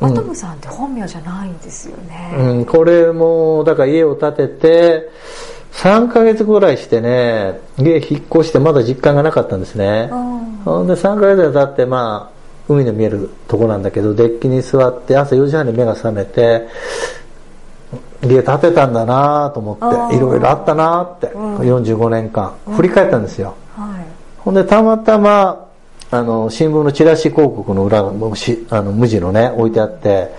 アトムさんって本名じゃないんですよね、うん、これもだから家を建てて3ヶ月ぐらいしてね家引っ越してまだ実感がなかったんですね。ほんで3ヶ月経ってまあ海の見えるとこなんだけどデッキに座って朝4時半に目が覚めて家建てたんだなと思っていろいろあったなって、うん、45年間。振り返ったんですよ、はい、ほんでたまたまあの新聞のチラシ広告の裏のあの無地のね置いてあって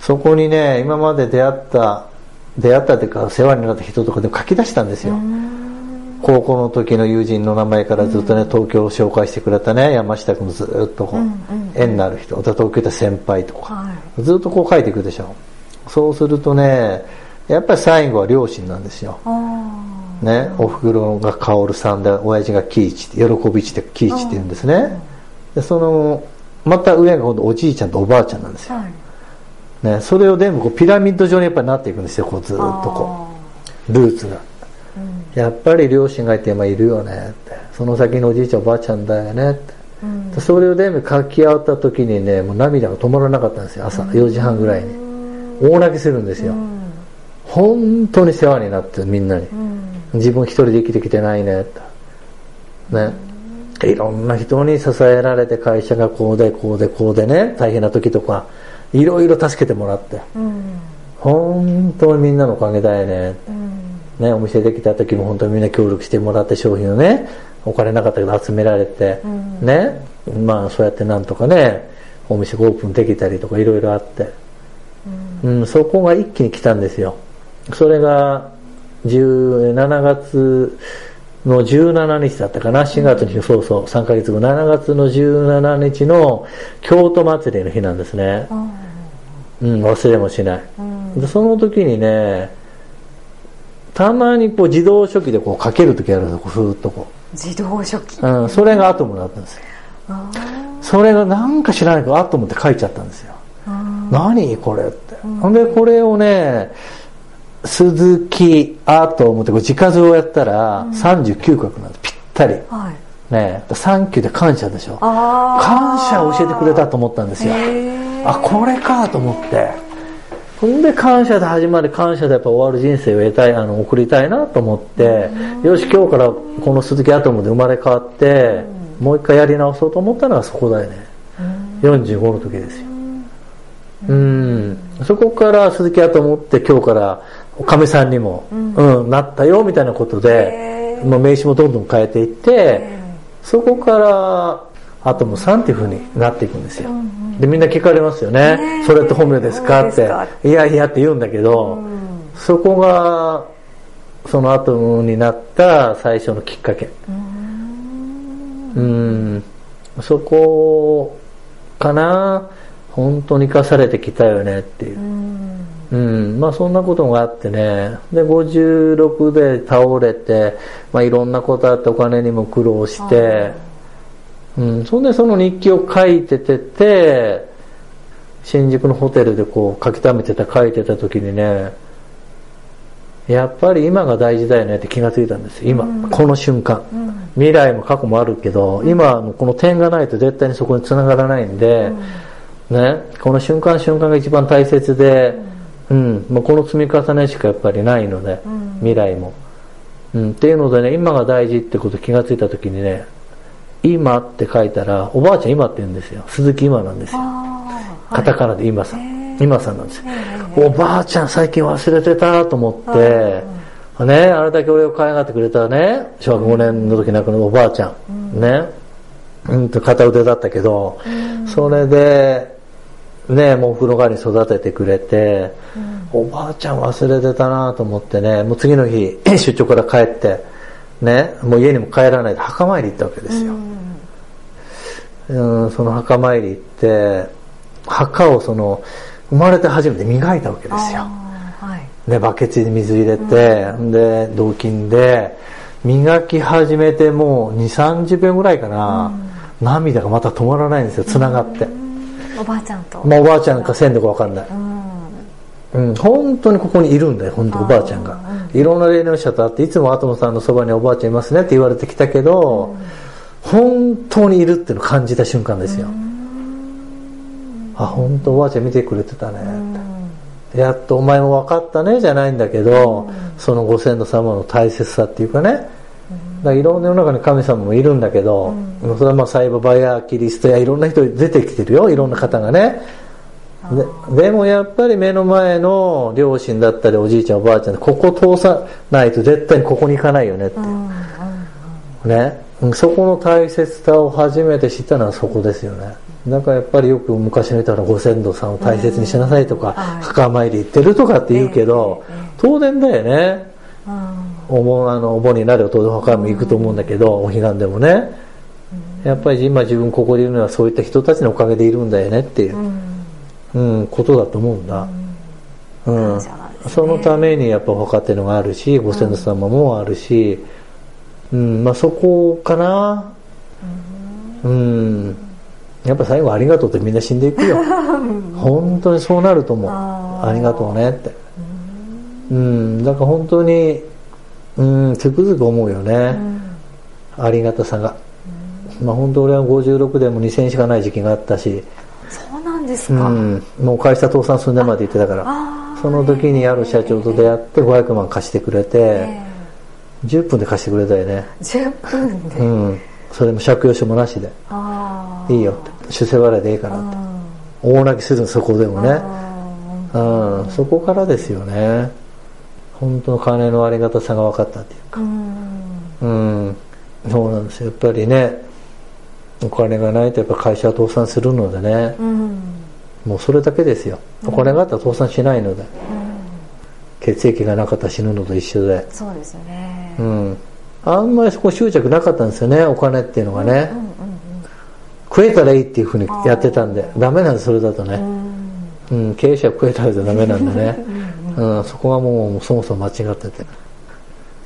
そこにね今まで出会った出会ったというか世話になった人とかで書き出したんですよ。高校の時の友人の名前からずっとね、東京を紹介してくれたね山下君ずっとこう、縁になる人東京行った先輩とか、ずっとこう書いていくでしょ。そうするとねやっぱり最後は両親なんですよ。ね、おふくろが薫さんで親父が喜一喜び一って喜一って言うんですねでそのまた上が今度おじいちゃんとおばあちゃんなんですよ、はい。ね、それを全部こうピラミッド状にやっぱりなっていくんですよこうずっとこう。ルーツが、うん、やっぱり両親がいて、まあ、いるよねって。その先のおじいちゃんおばあちゃんだよねって、うん、それを全部書き合った時にねもう涙が止まらなかったんですよ朝4時半ぐらいに。大泣きするんですよ、うん、本当に世話になってみんなに、自分一人で生きてきてないねって。ね、いろんな人に支えられて会社がこうでこうでこうでね大変な時とかいろいろ助けてもらって、うん、本当にみんなのおかげだよね、うん、ねお店できた時も本当にみんな協力してもらって商品をねお金なかったけど集められて、うん、ねまあそうやってなんとかねお店がオープンできたりとかいろいろあって、うん、そこが一気に来たんですよ。それが17月の17日だったかな、4月に、そうそう、3ヶ月後、7月の17日の京都祭りの日なんですね。うん、忘れもしない。でその時にね、たまにこう自動書記でこう書ける時あるんですよ、ふーっとこう。自動書記うん、それがアトムだったんですよ。それがなんか知らないけど、アトムって書いちゃったんですよ。何これって。ほんで、これをね、鈴木アート思ってこれ自家像をやったら39画なんです。ぴったり、はい、ね。サンキューで感謝でしょ。感謝を教えてくれたと思ったんですよ。あこれかと思って。ほんで感謝で始まり感謝でやっぱ終わる人生を得たいあの送りたいなと思って。よし今日からこの鈴木アトムで生まれ変わってもう一回やり直そうと思ったのがそこだよね。45の時ですよ。うん。そこから鈴木アトムって今日からおかみさんにも、うん、うん、なったよみたいなことで、まあ、名刺もどんどん変えていって、そこからアトムさんっていうふうになっていくんですよ、うんうん、でみんな聞かれますよね、それって本名ですか？っていやいやって言うんだけど、うん、そこがそのアトムになった最初のきっかけ。うん。そこかな。本当に生かされてきたよねっていう、うん、まあそんなことがあってね、で、56で倒れて、まあいろんなことあってお金にも苦労して、うん、そんでその日記を書いててて、新宿のホテルでこう書き溜めてた書いてた時にね、やっぱり今が大事だよねって気がついたんです今、うん、この瞬間、うん、未来も過去もあるけど、今のこの点がないと絶対にそこに繋がらないんで、ね、この瞬間瞬間が一番大切で、うん、もうこの積み重ねしかやっぱりないので、うん、未来も、うん。っていうのでね、今が大事ってこと気がついた時にね、今って書いたら、おばあちゃん今って言うんですよ。鈴木今なんですよ。カタカナで今さん。今さんなんですよ。おばあちゃん最近忘れてたと思って、ね、あれだけ俺を可愛がってくれたね、小学5年の時亡くなるおばあちゃん。ね。うんと片腕だったけど、それで、ね、もうお風呂場に育ててくれて、うん、おばあちゃん忘れてたなと思ってね、もう次の日、出張から帰って、ね、もう家にも帰らないで墓参り行ったわけですよ。うん、その墓参り行って、墓をその、生まれて初めて磨いたわけですよ。はい、ね、バケツに水入れて、うん、で、銅筋で、磨き始めてもう2、30秒ぐらいかな、うん、涙がまた止まらないんですよ、繋がって。おばあちゃんと。まあおばあちゃんかせんでか分かんない、うん、本当にここにいるんだよ本当おばあちゃんが、いろんな霊能者と会っていつもアトムさんのそばにおばあちゃんいますねって言われてきたけど、本当にいるっていうのを感じた瞬間ですよ、あ本当おばあちゃん見てくれてたねって、やっとお前も分かったねじゃないんだけど、そのご先祖様の大切さっていうかね、だからいろんな世の中に神様もいるんだけど、それはまあサイババやキリストやいろんな人出てきてるよいろんな方がね。ででもやっぱり目の前の両親だったりおじいちゃんおばあちゃんここ通さないと絶対にここに行かないよねって、ね。そこの大切さを初めて知ったのはそこですよね。だからやっぱりよく昔の人はご先祖さんを大切にしなさいとか、墓参り行ってるとかって言うけど、当然だよね、お盆あのお盆になれば当然墓も行くと思うんだけど、お彼岸でもね、やっぱり今自分ここでいるのはそういった人たちのおかげでいるんだよねっていう、うん。ことだと思うんだ、うん。そのためにやっぱお墓っていうのがあるしご先祖様もあるし、うんまあ、そこかな。うん。やっぱ最後ありがとうってみんな死んでいくよ。本当にそうなると思う。ありがとうねってうんだから本当にうんつくづく思うよね、ありがたさが、まあ本当俺は56でも2000しかない時期があったし。そうなんですか、うん、もう会社倒産寸前まで行ってたから。その時にある社長と出会って500万貸してくれて、え10分で貸してくれたよね。ー、10分で、うんそれも借用書もなしで。あいいよって。出世払いでいいからって。大泣きするのそこでもね。うんそこからですよね本当の金のありがたさが分かったっていうか。うん。そうなんですよ。やっぱりねお金がないとやっぱ会社は倒産するのでね、うん。もうそれだけですよ。お金があったら倒産しないので、血液がなかったら死ぬのと一緒で。そうですね、うん。あんまりそこ執着なかったんですよねお金っていうのがね、食えたらいいっていうふうにやってたんで。ダメなんですそれだとね、うん、経営者は食えたらじゃダメなんでね、うん、そこがもうそもそも間違ってて。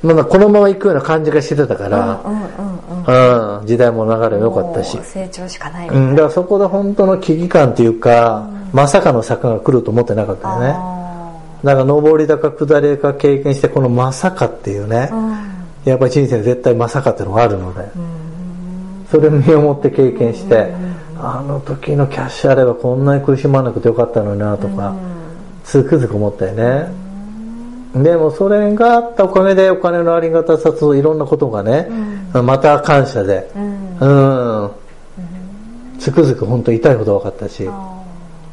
まあまあこのまま行くような感じがしてたから、うんうんうんうん、時代も流れも良かったし。成長しかない、うん、だからそこで本当の危機感というか、まさかの坂が来ると思ってなかったよね。あだから上り坂下り坂経験してこのまさかっていうね、やっぱり人生に絶対まさかっていうのがあるので、それを身をもって経験して、あの時のキャッシュあればこんなに苦しまなくてよかったのになとか、つくづく思ったよね、でもそれがあったおかげでお金のありがたさといろんなことがね、また感謝で。うん、つくづく本当痛いほど分かったし、あ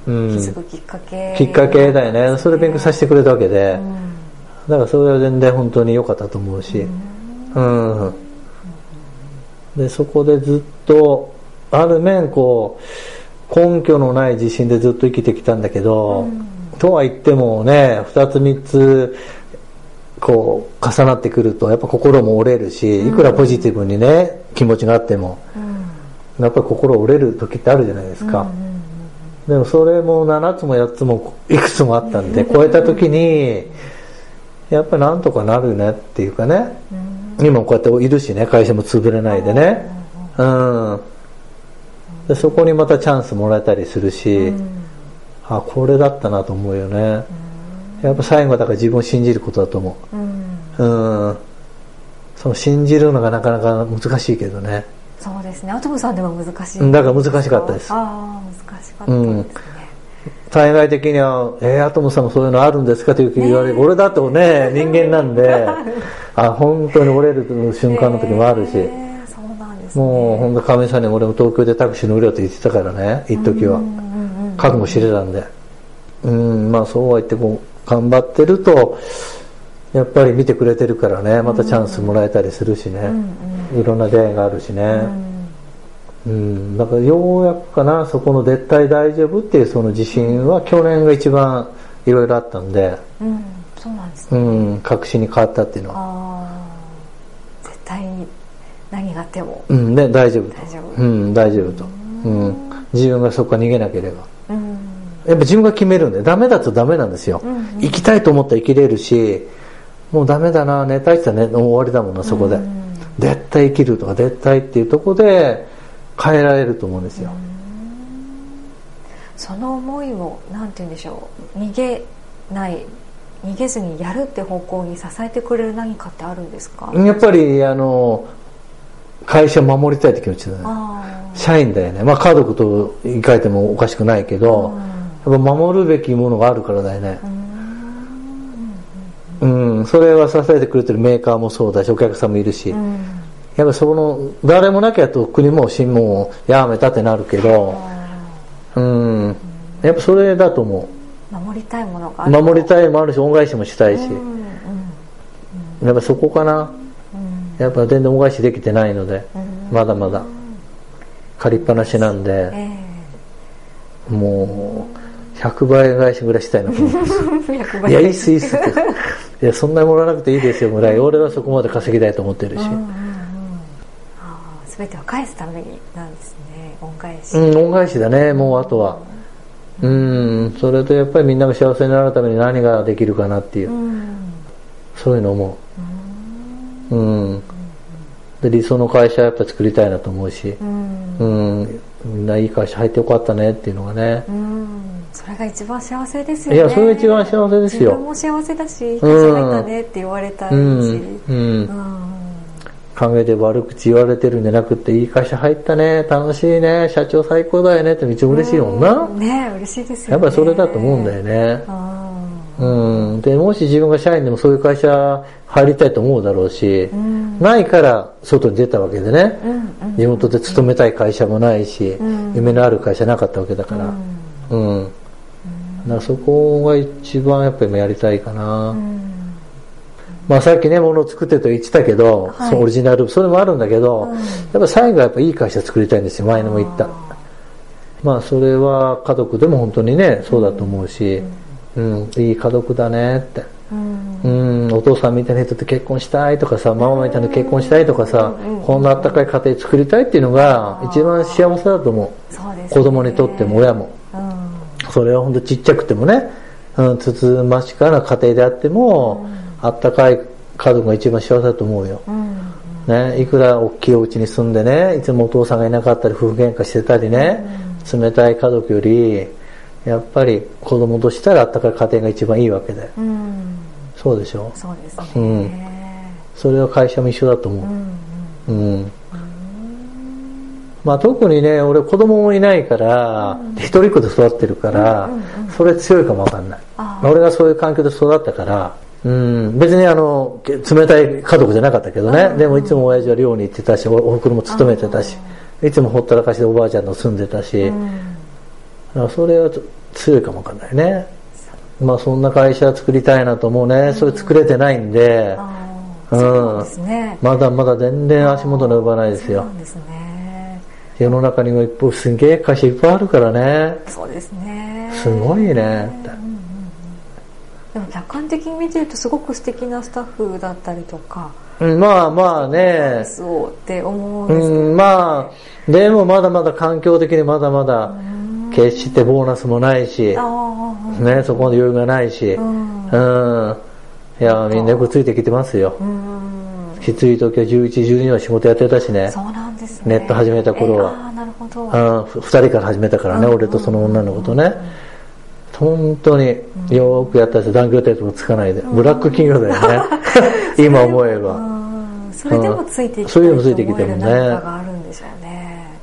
うん。ー気づくきっかけ、きっかけだよね。それ勉強させてくれたわけで、だからそれは全然本当に良かったと思うし。うん、でそこでずっとある面こう根拠のない自信でずっと生きてきたんだけど、とは言ってもね2つ3つこう重なってくるとやっぱ心も折れるしいくらポジティブにね気持ちがあってもやっぱり心折れる時ってあるじゃないですか、でもそれも7つも8つもいくつもあったんで超えた時にやっぱりなんとかなるねっていうかね。今もこうやっているしね会社も潰れないでね。うんでそこにまたチャンスもらえたりするしあこれだったなと思うよね。やっぱ最後はだから自分を信じることだと思う。ん。ううん。その信じるのがなかなか難しいけどね。そうですね。アトムさんでも難しい。うんだから難しかったです。ああ難しかったですね、対外的には「えー、アトムさんもそういうのあるんですか?」という言われる、俺だとね人間なんで あ本当に折れる瞬間の時もあるし、えーそうなんですね。もう本当亀さんに俺も東京でタクシー乗れよって言ってたからね一時は覚悟してたんで。うんまあそうは言ってこう頑張ってるとやっぱり見てくれてるからね。またチャンスもらえたりするしね、いろんな出会いがあるしね、うん、だからようやくかなそこの絶対大丈夫っていうその自信は去年が一番いろいろあったんで、うんそうなんですね、うん、確信に変わったっていうのは、絶対に何があっても。うんね、大丈夫と。大丈夫。うん、大丈夫と、うん、自分がそこから逃げなければ。うんやっぱ自分が決めるんでダメだとダメなんですよ、生きたいと思ったら生きれるしもうダメだな寝たいって言ったら、ね、もう終わりだもんなそこで、絶対生きるとか絶対っていうところで変えられると思うんですよ、その思いをなんて言うんでしょう。逃げない逃げずにやるって方向に支えてくれる何かってあるんですか、やっぱりあの会社を守りたいって気持ちだね。社員だよね。まあ家族と言い換えてもおかしくないけど、やっぱ守るべきものがあるからだよね。うん、それは支えてくれてるメーカーもそうだしお客さんもいるし、やっぱその誰もなきゃと国も新聞をやめたってなるけどうん。やっぱそれだと思う。守りたいものがある守りたいもあるし恩返しもしたいし、やっぱそこかな、やっぱ全然恩返しできてないので、まだまだ。借りっぱなしなんで、もう100倍返しぐらいしたいなと思いますいやいいっすいいっすって。いやそんなにもらわなくていいですよぐらい俺はそこまで稼ぎたいと思ってるし、全ては返すためになんですね。恩返し。うん恩返しだね。もうあとは。うんそれとやっぱりみんなが幸せになるために何ができるかなっていう、そういうの思う。うん。で理想の会社やっぱ作りたいなと思うし、うん、うん、みんないい会社入ってよかったねっていうのがね、うん、それが一番幸せですよね。いやそれが一番幸せですよ。自分も幸せだしいい会社入ったねって言われたいし、うん、うん。考えて悪口言われてるんじゃなくていい会社入ったね。楽しいね。社長最高だよねってめっちゃ嬉しいもんな、ね嬉しいですよね。やっぱりそれだと思うんだよね。うん。でもし自分が社員でもそういう会社入りたいと思うだろうし、うん、ないから外に出たわけでね、うんうん、地元で勤めたい会社もないし、うん、夢のある会社なかったわけだから。うん、だそこが一番やっぱりやりたいかな、まあ、さっきね物を作ってと言ってたけど、はい、そのオリジナルそれもあるんだけど、うん、やっぱ最後はやっぱいい会社作りたいんですよ前にも言った。まあそれは家族でも本当にねそうだと思うし、うん、うん、いい家族だねって、うん、うん、お父さんみたいな人と結婚したいとかさママみたいな結婚したいとかさ、こんなあったかい家庭作りたいっていうのが一番幸せだと思う、ね、子供にとっても親も、それは本当ちっちゃくてもね、うん、つつましかな家庭であっても、あったかい家族が一番幸せだと思うよ、うんね、いくら大きいお家に住んでねいつもお父さんがいなかったり夫婦喧嘩してたりね、うん、冷たい家族よりやっぱり子供としたらあったかい家庭が一番いいわけで、うん、そうでしょ？そうですね、うん、それは会社も一緒だと思う。うん、まあ、特にね俺子供もいないから、一人っ子で育ってるから、それ強いかもわかんない。俺がそういう環境で育ったからうん、別にあの冷たい家族じゃなかったけどね、でもいつも親父は寮に行ってたしおふくろも勤めてたしいつもほったらかしでおばあちゃんの住んでたし、うん、それは強いかもわかんないね。まあそんな会社作りたいなと思うね、それ作れてないんで、うん、ね、まだまだ全然足元の及ばないですよ。ですね世の中にも一方すげえ会社いっぱいあるからね。そうですね。すごいね。って、でも客観的に見てるとすごく素敵なスタッフだったりとか、うん、まあまあね。そうって思うんですけど、うん、まあでもまだまだ環境的にまだまだ決してボーナスもないし、ね、そこまで余裕がないし、うん、うん、いやみんなよくついてきてますよ、きつい時は11、12は仕事やってたしね。そうなんですね。ネット始めた頃は。ああ、なるほど。うん、2人から始めたからね、俺とその女の子とね。本当によくやったんです残業手当もつかないで、ブラック企業だよね。今思えば、それでもついてきてそういうのもついてきてもね。があるんでしょうね、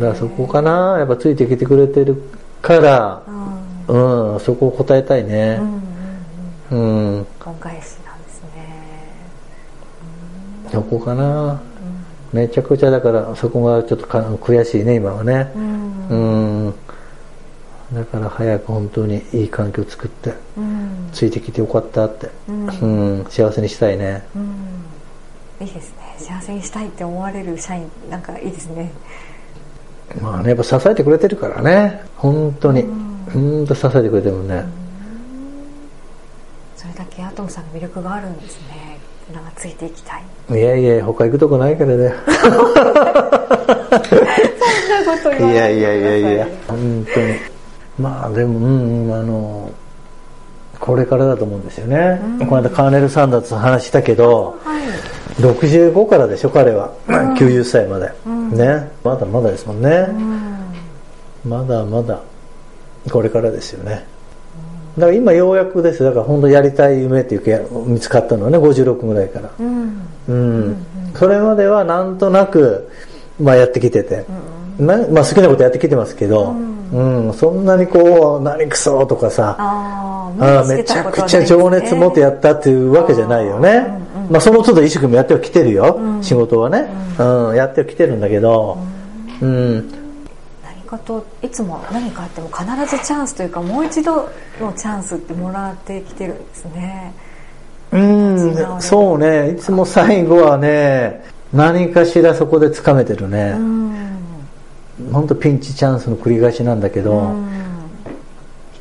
だからそこかな。やっぱついてきてくれてるから、うん、うん、そこを答えたいね。うん、うん、恩返しそこかな、めちゃくちゃだからそこがちょっとか悔しいね今はね。うん。だから早く本当にいい環境を作って、うん、ついてきてよかったって、うん、うん、幸せにしたいね、うん、いいですね。幸せにしたいって思われる社員なんかいいですね。まあねやっぱ支えてくれてるからね。本当に。うん。と支えてくれてるね、それだけアトムさんの魅力があるんですねなんかついていきたい。いやいや他行くとこないからねそんなこと言わないい。やいやいやいや。本当に。まあでもうんあのこれからだと思うんですよね、うん、この間カーネル・サンダース話したけど、はい、65からでしょ彼は、うん、90歳まで、うん、ね。まだまだですもんね、まだまだこれからですよね、だから今ようやくですだから本当やりたい夢っていうか見つかったのはね56ぐらいから。うん。うん、それまではなんとなく、まあ、やってきてて、なまあ、好きなことやってきてますけど、うん。そんなにこう何くそとかさああめちゃくちゃ情熱持ってやったっていうわけじゃないよね、まあ、その都度一生懸命やってはきてるよ、仕事はね、うん。やってはきてるんだけど、うん何かといつも何かあっても必ずチャンスというかもう一度のチャンスってもらってきてるんですね。うん、そうね。いつも最後はね何かしらそこでつかめてるね、うん。本当ピンチチャンスの繰り返しなんだけど、うん。い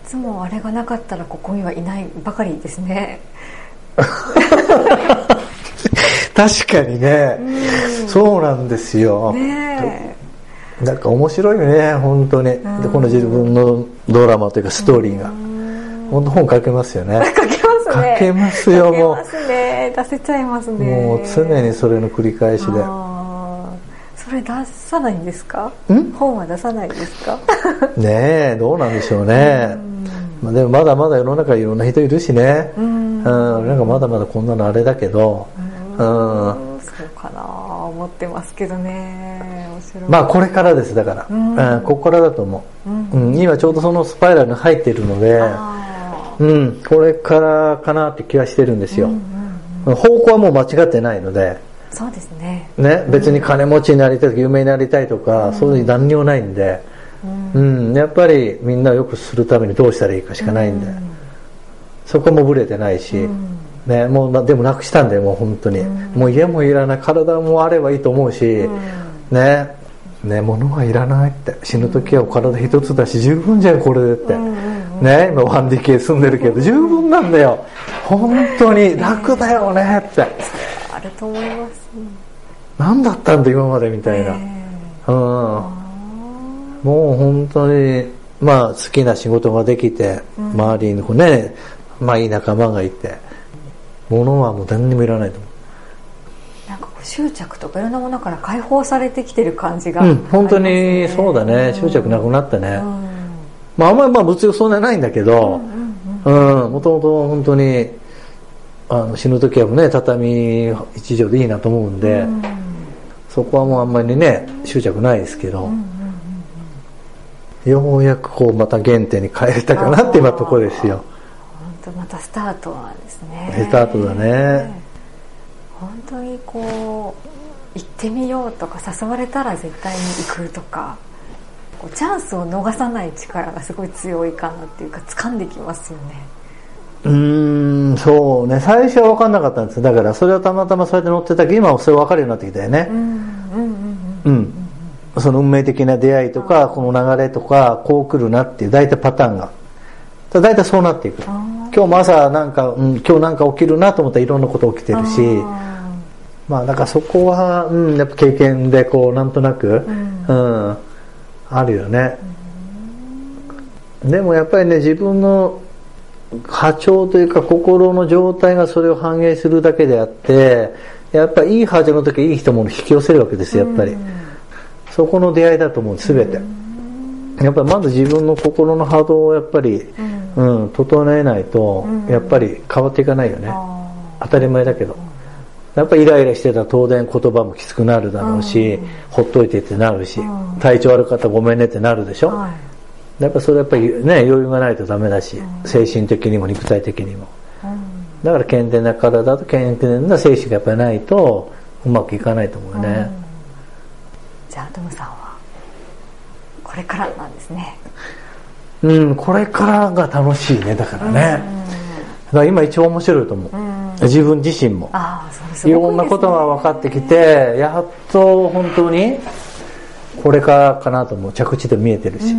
つもあれがなかったらここにはいないばかりですね。確かにね、そうなんですよ、ねなんか面白いよね本当に、でこの自分のドラマというかストーリーが、本当本書けますよね。え 書けますね。書けますよもう。書けますね。出せちゃいますね。もう常にそれの繰り返しで。それ出さないんですか？ん？本は出さないんですか？ねえどうなんでしょうね、まあ、でもまだまだ世の中いろんな人いるしね。うん。なんかまだまだこんなのあれだけど。うん。うん。そうかな思ってますけどねまあこれからですだから、うん。ここからだと思う、うん。今ちょうどそのスパイラルに入っているのであうんこれからかなって気はしてるんですよ、方向はもう間違ってないので。ーそうですね。ね、別に金持ちになりたいとか有名になりたいとか、そういうの何にもないんで、うん。やっぱりみんなをよくするためにどうしたらいいかしかないんで、そこもぶれてないし、ね、もうなでもなくしたんでもう本当に、もう家もいらない体もあればいいと思うし、ね。ね物はいらないって。死ぬ時はお体一つだし十分じゃんこれでって、ね今 1DK 住んでるけど十分なんだよ。本当に。楽だよねって。あると思います。何だったんだ今までみたいな、うん。もう本当にまあ好きな仕事ができて、周りにこうねまあいい仲間がいて物はもう何にもいらないと思う執着とかいろんなものから解放されてきてる感じがう、うん、本当にそうだね。ん。執着なくなってね、うん。まああんまりまあ物欲そんなにないんだけどうんもともと本当にあの死ぬ時はね畳一畳でいいなと思うんで、そこはもうあんまりね執着ないですけど、ようやくこうまた原点に帰れたかなって今とこですよ本当またスタートなん。ですねスタートだね本当にこう行ってみようとか誘われたら絶対に行くとかこうチャンスを逃さない力がすごい強いかなっていうか掴んできますよね。うーんそうね。最初は分かんなかったんです。だからそれはたまたまそうやって乗ってたけど今はそれ分かるようになってきたよね。うんうんうんうん、その運命的な出会いとかこの流れとかこう来るなっていう大体パターンが。だ大体そうなっていく。今日も朝なんか、うん、今日なんか起きるなと思ったらいろんなこと起きてるしあまあだからそこは、うん、やっぱ経験でこうなんとなく、うん。あるよね、でもやっぱりね自分の波長というか心の状態がそれを反映するだけであってやっぱりいい波長の時はいい人も引き寄せるわけですよやっぱり、そこの出会いだと思う全て、やっぱりまず自分の心の波動をやっぱり、うん。整えないと、やっぱり変わっていかないよね、当たり前だけど、やっぱりイライラしてたら当然言葉もきつくなるだろうし、ほっといてってなるし、体調悪かったらごめんねってなるでしょ、はい。やっぱそれやっぱりね余裕がないとダメだし、精神的にも肉体的にも、だから健全な体と健全な精神がやっぱりないとうまくいかないと思うよね、じゃあトムさんはこれからなんですね。うん、これからが楽しいねだからね、だから今一番面白いと思う、自分自身も。いろんなことが分かってきてやっと本当にこれからかなと思う着地で見えてるし、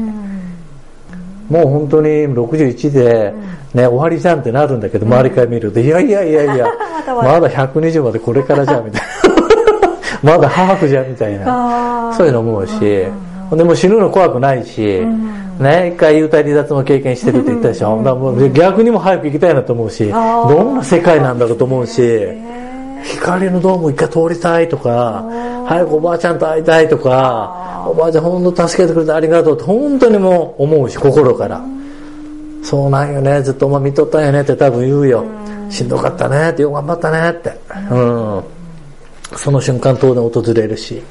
もう本当に61で、ね、終わりじゃんってなるんだけど、周りから見ると、いやいやいやいや、まだまだまだ120までこれからじゃんみたいな。まだハーフじゃんみたいな。あそういうの思うし、でも死ぬの怖くないし、ね、一回幽体離脱も経験してるって言ったでしょ。う逆にも早く行きたいなと思うし、どんな世界なんだろうと思うし、光のドーム一回通りたいとか、早くおばあちゃんと会いたいとか、おばあちゃん本当助けてくれてありがとうって本当にもう思うし、心から。そうなんよねずっとお前見とったんやねって多分言うよ。しんどかったねってよく頑張ったねって。うん。その瞬間当然訪れるし、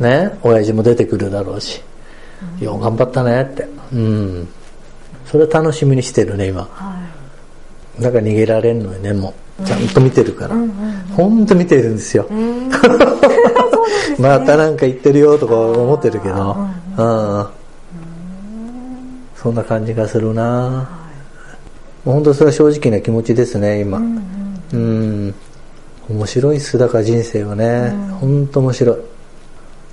ね親父も出てくるだろうし、よう頑張ったねってうん。それ楽しみにしてるね今、だから逃げられんのよねもう。ちゃんと見てるから、本当見てるんですよ、またなんか言ってるよとか思ってるけど、うん。そんな感じがするな、本当それは正直な気持ちですね今。うん面白いっすだから人生はね、本当面白い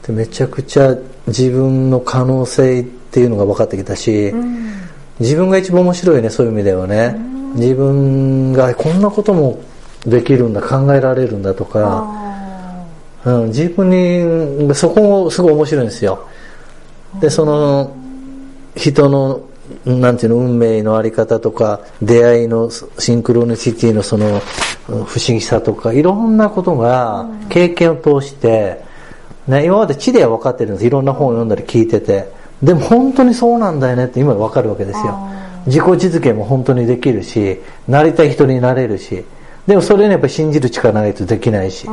でめちゃくちゃ自分の可能性っていうのが分かってきたし、自分が一番面白いねそういう意味ではね、自分がこんなこともできるんだ考えられるんだとか、うん、自分にそこもすごい面白いんですよ。でその人のなんていうの運命のあり方とか出会いのシンクロニシティのその不思議さとかいろんなことが経験を通して、ね、今まで地では分かってるんです。いろんな本を読んだり聞いてて。でも本当にそうなんだよねって今分かるわけですよ。自己実現も本当にできるしなりたい人になれるし。でもそれにやっぱり信じる力ないとできないし、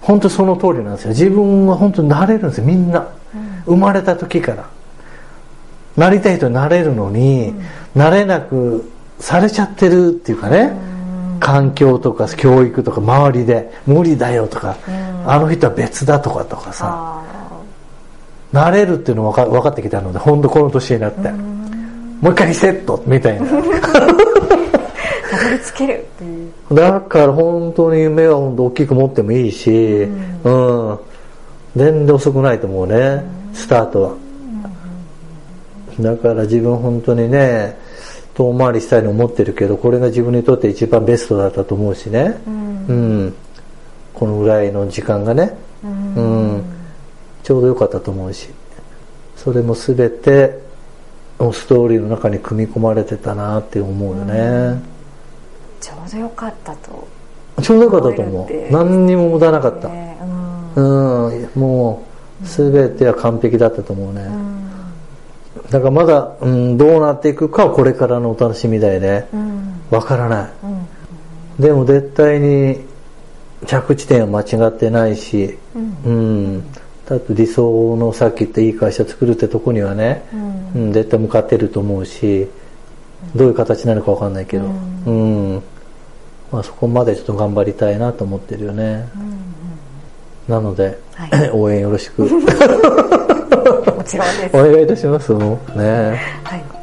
本当その通りなんですよ。自分は本当になれるんですよ。みんな、生まれた時から。なりたい人になれるのに、なれなくされちゃってるっていうかね、環境とか教育とか周りで無理だよとか、あの人は別だとかとかさなれるっていうの分か分かってきたので本当この年になって、もう一回リセットみたいな。たどり着けるっていう。だから本当に夢は本当大きく持ってもいいし、うん、全然遅くないと思うね、スタートは。だから自分本当にね、遠回りしたいと思ってるけど、これが自分にとって一番ベストだったと思うしね、うん、このぐらいの時間がね、うん、ちょうど良かったと思うし、それも全て、ストーリーの中に組み込まれてたなって思うよね。ちょうどよかったと。ちょうどよかったと思う。何にも無駄なかった、ね。うん。うん。もう全ては完璧だったと思うね、だからまだ、うん、どうなっていくかはこれからのお楽しみだよね。うん。わからない、でも絶対に着地点は間違ってないしうん、だって理想のさっき言ったいい会社作るってとこにはね、うん。絶対向かってると思うしどういう形になるかわかんないけどうん、まあ、そこまでちょっと頑張りたいなと思ってるよね、なので、はい。応援よろしく。も ちろんです。お願いいたしますねはい